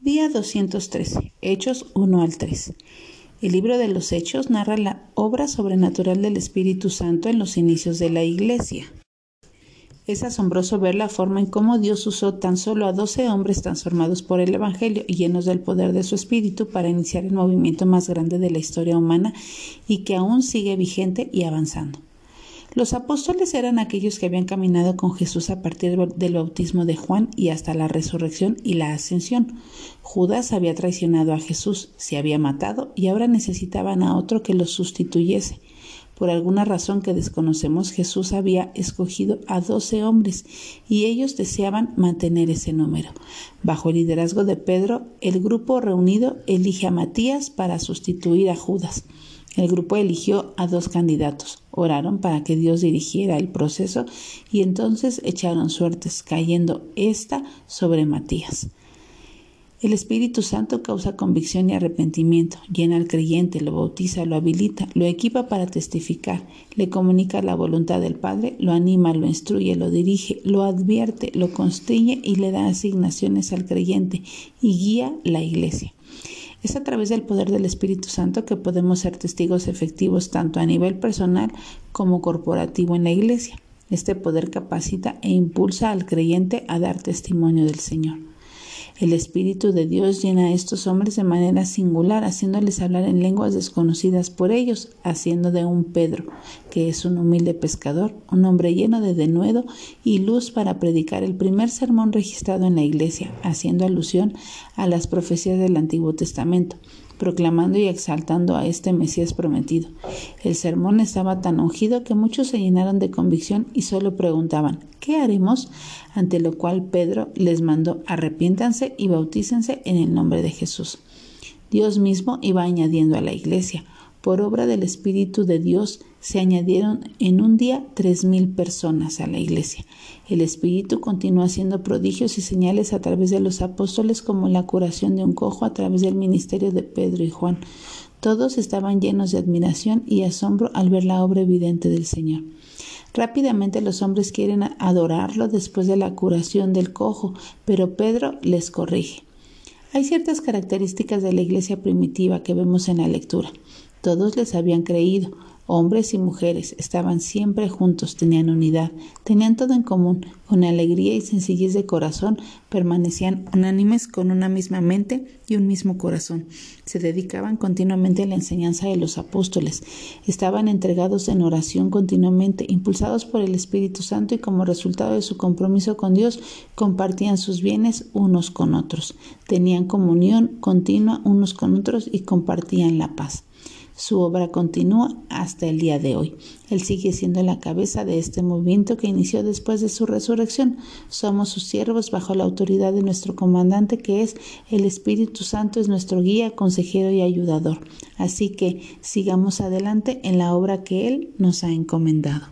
Día 213. Hechos 1 al 3. El libro de los Hechos narra la obra sobrenatural del Espíritu Santo en los inicios de la Iglesia. Es asombroso ver la forma en cómo Dios usó tan solo a doce hombres transformados por el Evangelio y llenos del poder de su Espíritu para iniciar el movimiento más grande de la historia humana y que aún sigue vigente y avanzando. Los apóstoles eran aquellos que habían caminado con Jesús a partir del bautismo de Juan y hasta la resurrección y la ascensión. Judas había traicionado a Jesús, se había matado y ahora necesitaban a otro que los sustituyese. Por alguna razón que desconocemos, Jesús había escogido a doce hombres y ellos deseaban mantener ese número. Bajo el liderazgo de Pedro, el grupo reunido elige a Matías para sustituir a Judas. El grupo eligió a dos candidatos, oraron para que Dios dirigiera el proceso y entonces echaron suertes, cayendo esta sobre Matías. El Espíritu Santo causa convicción y arrepentimiento, llena al creyente, lo bautiza, lo habilita, lo equipa para testificar, le comunica la voluntad del Padre, lo anima, lo instruye, lo dirige, lo advierte, lo constriñe y le da asignaciones al creyente y guía la iglesia. Es a través del poder del Espíritu Santo que podemos ser testigos efectivos tanto a nivel personal como corporativo en la Iglesia. Este poder capacita e impulsa al creyente a dar testimonio del Señor. El Espíritu de Dios llena a estos hombres de manera singular, haciéndoles hablar en lenguas desconocidas por ellos, haciendo de un Pedro, es un humilde pescador, un hombre lleno de denuedo y luz para predicar el primer sermón registrado en la iglesia, haciendo alusión a las profecías del Antiguo Testamento proclamando y exaltando a este Mesías prometido. El sermón estaba tan ungido que muchos se llenaron de convicción y solo preguntaban, ¿qué haremos? Ante lo cual Pedro les mandó, arrepiéntanse y bautícense en el nombre de Jesús. Dios mismo iba añadiendo a la iglesia, por obra del Espíritu de Dios, se añadieron en un día tres mil personas a la iglesia. El Espíritu continuó haciendo prodigios y señales a través de los apóstoles como la curación de un cojo a través del ministerio de Pedro y Juan. Todos estaban llenos de admiración y asombro al ver la obra evidente del Señor. Rápidamente los hombres quieren adorarlo después de la curación del cojo, pero Pedro les corrige. Hay ciertas características de la iglesia primitiva que vemos en la lectura. Todos les habían creído, hombres y mujeres, estaban siempre juntos, tenían unidad, tenían todo en común, con alegría y sencillez de corazón, permanecían unánimes con una misma mente y un mismo corazón. Se dedicaban continuamente a la enseñanza de los apóstoles, estaban entregados en oración continuamente, impulsados por el Espíritu Santo y como resultado de su compromiso con Dios, compartían sus bienes unos con otros, tenían comunión continua unos con otros y compartían la paz. Su obra continúa hasta el día de hoy. Él sigue siendo la cabeza de este movimiento que inició después de su resurrección. Somos sus siervos bajo la autoridad de nuestro comandante que es el Espíritu Santo, es nuestro guía, consejero y ayudador. Así que sigamos adelante en la obra que Él nos ha encomendado.